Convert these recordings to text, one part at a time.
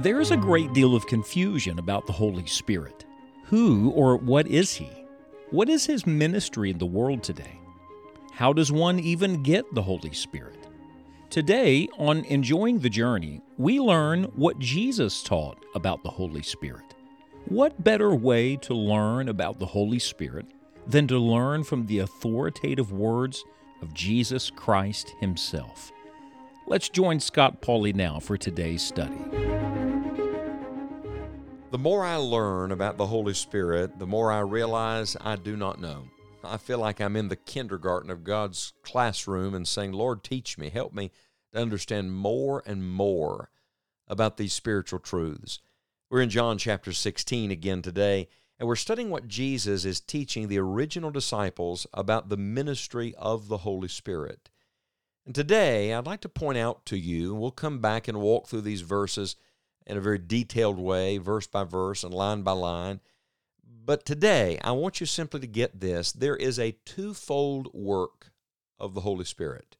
There is a great deal of confusion about the Holy Spirit. Who or what is He? What is His ministry in the world today? How does one even get the Holy Spirit? Today, on Enjoying the Journey, we learn what Jesus taught about the Holy Spirit. What better way to learn about the Holy Spirit than to learn from the authoritative words of Jesus Christ Himself? Let's join Scott Pauley now for today's study. The more I learn about the Holy Spirit, the more I realize I do not know. I feel like I'm in the kindergarten of God's classroom and saying, Lord, teach me, help me to understand more and more about these spiritual truths. We're in John chapter 16 again today, and we're studying what Jesus is teaching the original disciples about the ministry of the Holy Spirit. And today, I'd like to point out to you, we'll come back and walk through these verses in a very detailed way, verse by verse and line by line. But today, I want you simply to get this there is a twofold work of the Holy Spirit.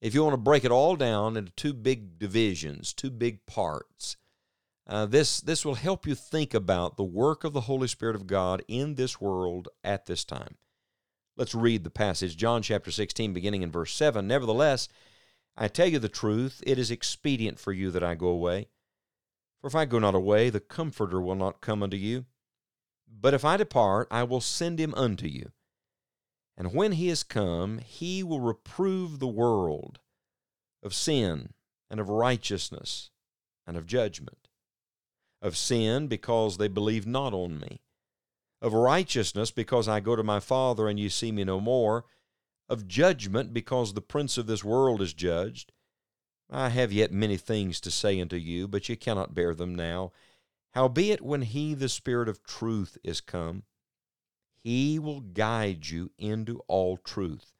If you want to break it all down into two big divisions, two big parts, uh, this, this will help you think about the work of the Holy Spirit of God in this world at this time. Let's read the passage, John chapter 16, beginning in verse 7. Nevertheless, I tell you the truth, it is expedient for you that I go away. For if I go not away, the Comforter will not come unto you. But if I depart, I will send him unto you. And when he is come, he will reprove the world of sin and of righteousness and of judgment. Of sin, because they believe not on me. Of righteousness, because I go to my Father and ye see me no more. Of judgment, because the prince of this world is judged. I have yet many things to say unto you, but ye cannot bear them now. Howbeit, when he, the Spirit of truth, is come, he will guide you into all truth.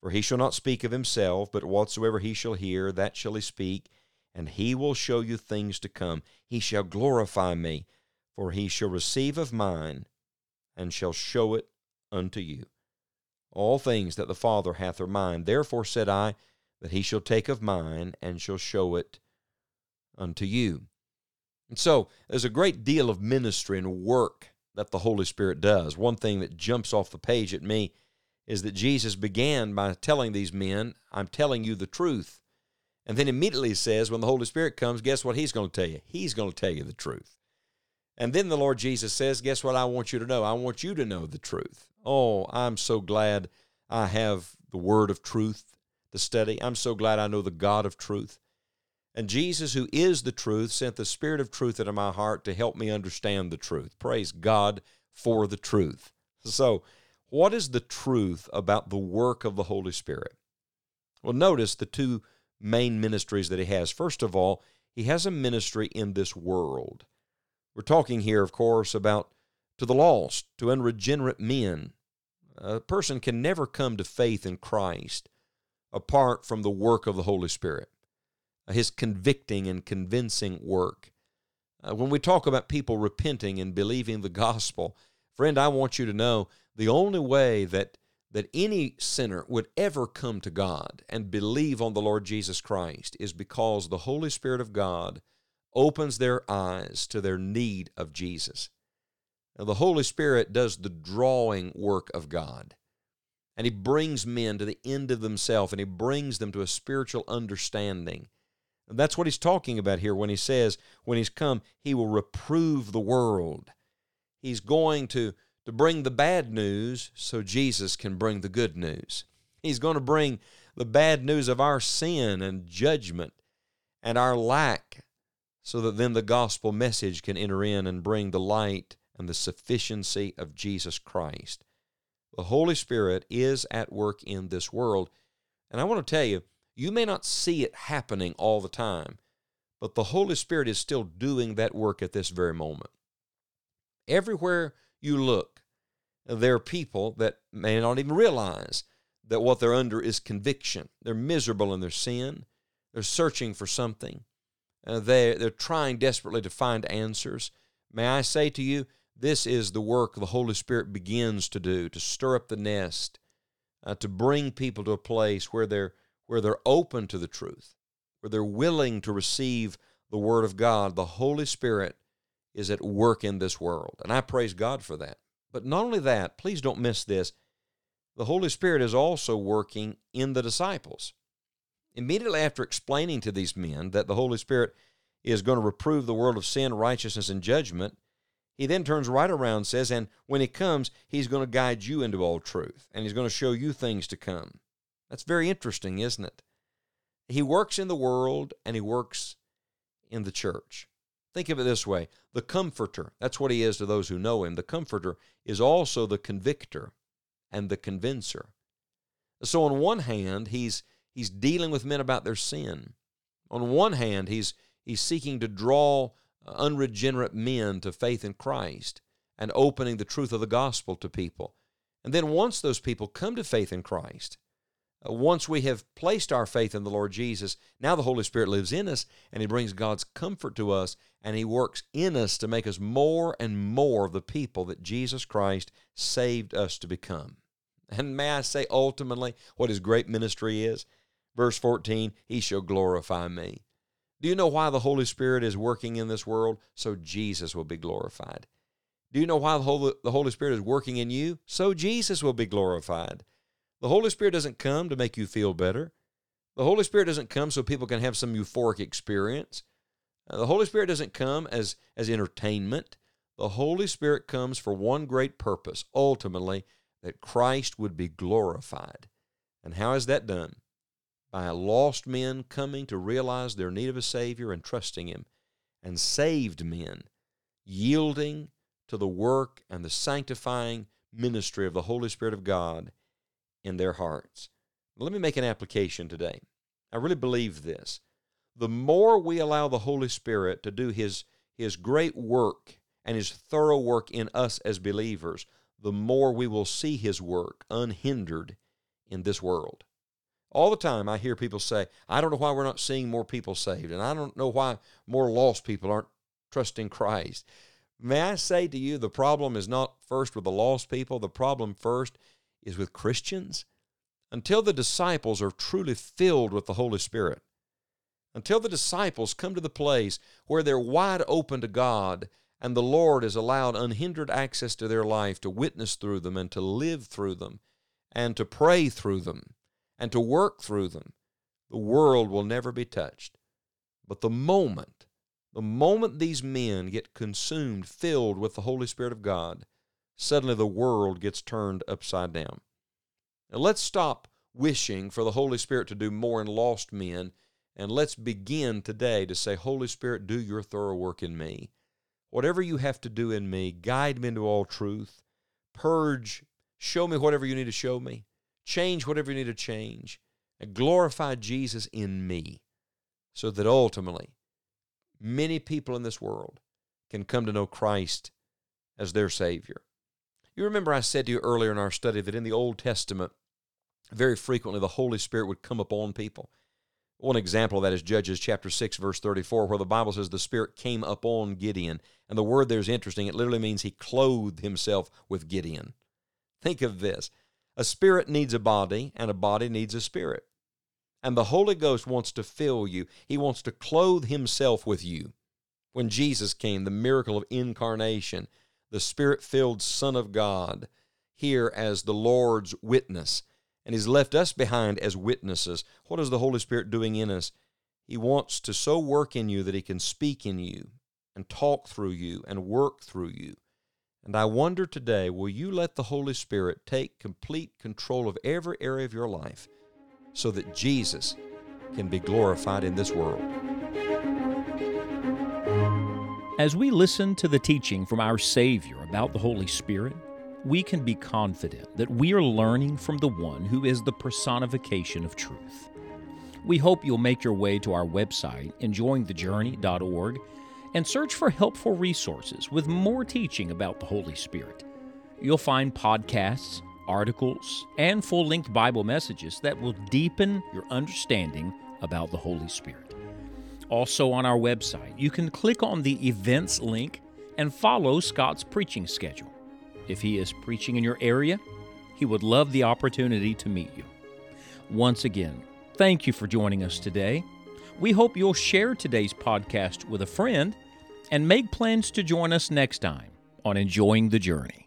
For he shall not speak of himself, but whatsoever he shall hear, that shall he speak, and he will show you things to come. He shall glorify me, for he shall receive of mine, and shall show it unto you. All things that the Father hath are mine. Therefore said I, that he shall take of mine and shall show it unto you. And so there's a great deal of ministry and work that the Holy Spirit does. One thing that jumps off the page at me is that Jesus began by telling these men, I'm telling you the truth. And then immediately says, when the Holy Spirit comes, guess what he's going to tell you? He's going to tell you the truth. And then the Lord Jesus says, guess what I want you to know? I want you to know the truth. Oh, I'm so glad I have the word of truth the study. I'm so glad I know the God of truth. And Jesus, who is the truth, sent the Spirit of truth into my heart to help me understand the truth. Praise God for the truth. So, what is the truth about the work of the Holy Spirit? Well, notice the two main ministries that he has. First of all, he has a ministry in this world. We're talking here, of course, about to the lost, to unregenerate men. A person can never come to faith in Christ apart from the work of the Holy Spirit, His convicting and convincing work. Uh, when we talk about people repenting and believing the gospel, friend, I want you to know the only way that that any sinner would ever come to God and believe on the Lord Jesus Christ is because the Holy Spirit of God opens their eyes to their need of Jesus. Now, the Holy Spirit does the drawing work of God. And he brings men to the end of themselves and he brings them to a spiritual understanding. And that's what he's talking about here when he says, when he's come, he will reprove the world. He's going to, to bring the bad news so Jesus can bring the good news. He's going to bring the bad news of our sin and judgment and our lack so that then the gospel message can enter in and bring the light and the sufficiency of Jesus Christ. The Holy Spirit is at work in this world. And I want to tell you, you may not see it happening all the time, but the Holy Spirit is still doing that work at this very moment. Everywhere you look, there are people that may not even realize that what they're under is conviction. They're miserable in their sin. They're searching for something. Uh, they, they're trying desperately to find answers. May I say to you, this is the work the Holy Spirit begins to do to stir up the nest, uh, to bring people to a place where they're where they're open to the truth, where they're willing to receive the Word of God, the Holy Spirit is at work in this world. And I praise God for that. But not only that, please don't miss this. The Holy Spirit is also working in the disciples. Immediately after explaining to these men that the Holy Spirit is going to reprove the world of sin, righteousness, and judgment, he then turns right around says, And when he comes, he's going to guide you into all truth, and he's going to show you things to come. That's very interesting, isn't it? He works in the world and he works in the church. Think of it this way the comforter, that's what he is to those who know him. The comforter is also the convictor and the convincer. So, on one hand, he's, he's dealing with men about their sin. On one hand, he's, he's seeking to draw unregenerate men to faith in Christ and opening the truth of the gospel to people. And then, once those people come to faith in Christ, uh, once we have placed our faith in the Lord Jesus, now the Holy Spirit lives in us and He brings God's comfort to us and He works in us to make us more and more of the people that Jesus Christ saved us to become. And may I say ultimately what His great ministry is? Verse 14, He shall glorify me. Do you know why the Holy Spirit is working in this world? So Jesus will be glorified. Do you know why the Holy, the Holy Spirit is working in you? So Jesus will be glorified. The Holy Spirit doesn't come to make you feel better. The Holy Spirit doesn't come so people can have some euphoric experience. Uh, the Holy Spirit doesn't come as, as entertainment. The Holy Spirit comes for one great purpose, ultimately, that Christ would be glorified. And how is that done? By lost men coming to realize their need of a Savior and trusting Him, and saved men yielding to the work and the sanctifying ministry of the Holy Spirit of God in their hearts. Let me make an application today. I really believe this. The more we allow the Holy Spirit to do His, His great work and His thorough work in us as believers, the more we will see His work unhindered in this world. All the time, I hear people say, I don't know why we're not seeing more people saved, and I don't know why more lost people aren't trusting Christ. May I say to you, the problem is not first with the lost people, the problem first is with Christians until the disciples are truly filled with the Holy Spirit. Until the disciples come to the place where they're wide open to God and the Lord is allowed unhindered access to their life to witness through them and to live through them and to pray through them and to work through them, the world will never be touched. But the moment, the moment these men get consumed, filled with the Holy Spirit of God, suddenly the world gets turned upside down. Now let's stop wishing for the Holy Spirit to do more in lost men, and let's begin today to say, Holy Spirit, do your thorough work in me. Whatever you have to do in me, guide me into all truth, purge, show me whatever you need to show me, change whatever you need to change, and glorify Jesus in me, so that ultimately many people in this world can come to know Christ as their Savior. You remember I said to you earlier in our study that in the Old Testament, very frequently the Holy Spirit would come upon people. One example of that is Judges chapter 6, verse 34, where the Bible says the Spirit came upon Gideon. And the word there is interesting. It literally means he clothed himself with Gideon. Think of this a spirit needs a body, and a body needs a spirit. And the Holy Ghost wants to fill you, He wants to clothe Himself with you. When Jesus came, the miracle of incarnation, the Spirit filled Son of God, here as the Lord's witness. And He's left us behind as witnesses. What is the Holy Spirit doing in us? He wants to so work in you that He can speak in you and talk through you and work through you. And I wonder today will you let the Holy Spirit take complete control of every area of your life so that Jesus can be glorified in this world? As we listen to the teaching from our Savior about the Holy Spirit, we can be confident that we are learning from the one who is the personification of truth. We hope you'll make your way to our website, enjoyingthejourney.org, and search for helpful resources with more teaching about the Holy Spirit. You'll find podcasts, articles, and full length Bible messages that will deepen your understanding about the Holy Spirit. Also, on our website, you can click on the events link and follow Scott's preaching schedule. If he is preaching in your area, he would love the opportunity to meet you. Once again, thank you for joining us today. We hope you'll share today's podcast with a friend and make plans to join us next time on Enjoying the Journey.